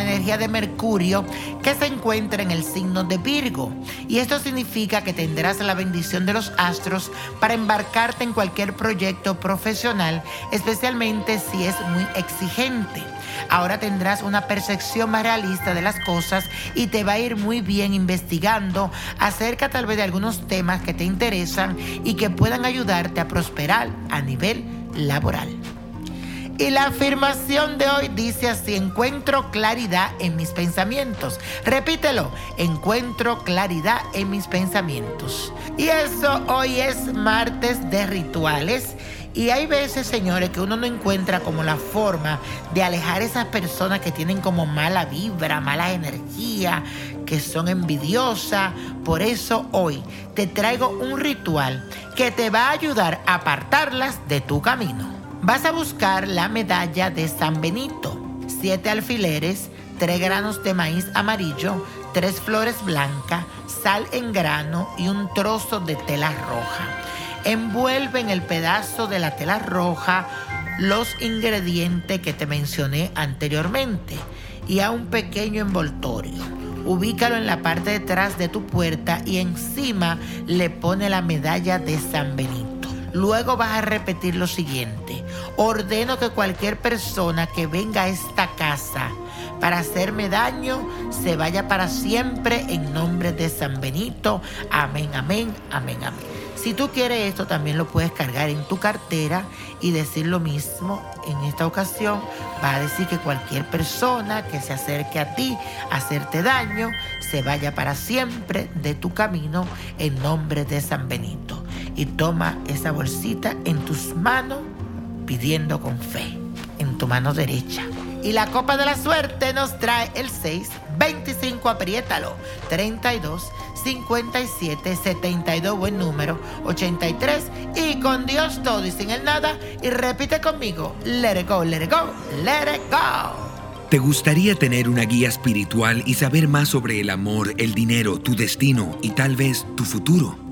energía de Mercurio que se encuentra en el signo de Virgo. Y esto significa que tendrás la bendición de los astros para embarcarte en cualquier proyecto profesional, especialmente si es muy exigente. Ahora tendrás una percepción más realista de las cosas y te va a ir muy bien investigando acerca tal vez de algunos temas que te interesan y que puedan ayudarte a prosperar a nivel laboral. Y la afirmación de hoy dice así, encuentro claridad en mis pensamientos. Repítelo, encuentro claridad en mis pensamientos. Y eso hoy es martes de rituales. Y hay veces, señores, que uno no encuentra como la forma de alejar esas personas que tienen como mala vibra, mala energía, que son envidiosas. Por eso hoy te traigo un ritual que te va a ayudar a apartarlas de tu camino. Vas a buscar la medalla de San Benito, siete alfileres, tres granos de maíz amarillo, tres flores blancas, sal en grano y un trozo de tela roja. Envuelve en el pedazo de la tela roja los ingredientes que te mencioné anteriormente y a un pequeño envoltorio. Ubícalo en la parte de atrás de tu puerta y encima le pone la medalla de San Benito. Luego vas a repetir lo siguiente. Ordeno que cualquier persona que venga a esta casa para hacerme daño se vaya para siempre en nombre de San Benito. Amén, amén, amén, amén. Si tú quieres esto, también lo puedes cargar en tu cartera y decir lo mismo. En esta ocasión va a decir que cualquier persona que se acerque a ti a hacerte daño, se vaya para siempre de tu camino en nombre de San Benito. Y toma esa bolsita en tus manos pidiendo con fe, en tu mano derecha. Y la copa de la suerte nos trae el 6, 25, apriétalo, 32, 57, 72, buen número, 83 y con Dios todo y sin el nada. Y repite conmigo, let it go, let it go, let it go. ¿Te gustaría tener una guía espiritual y saber más sobre el amor, el dinero, tu destino y tal vez tu futuro?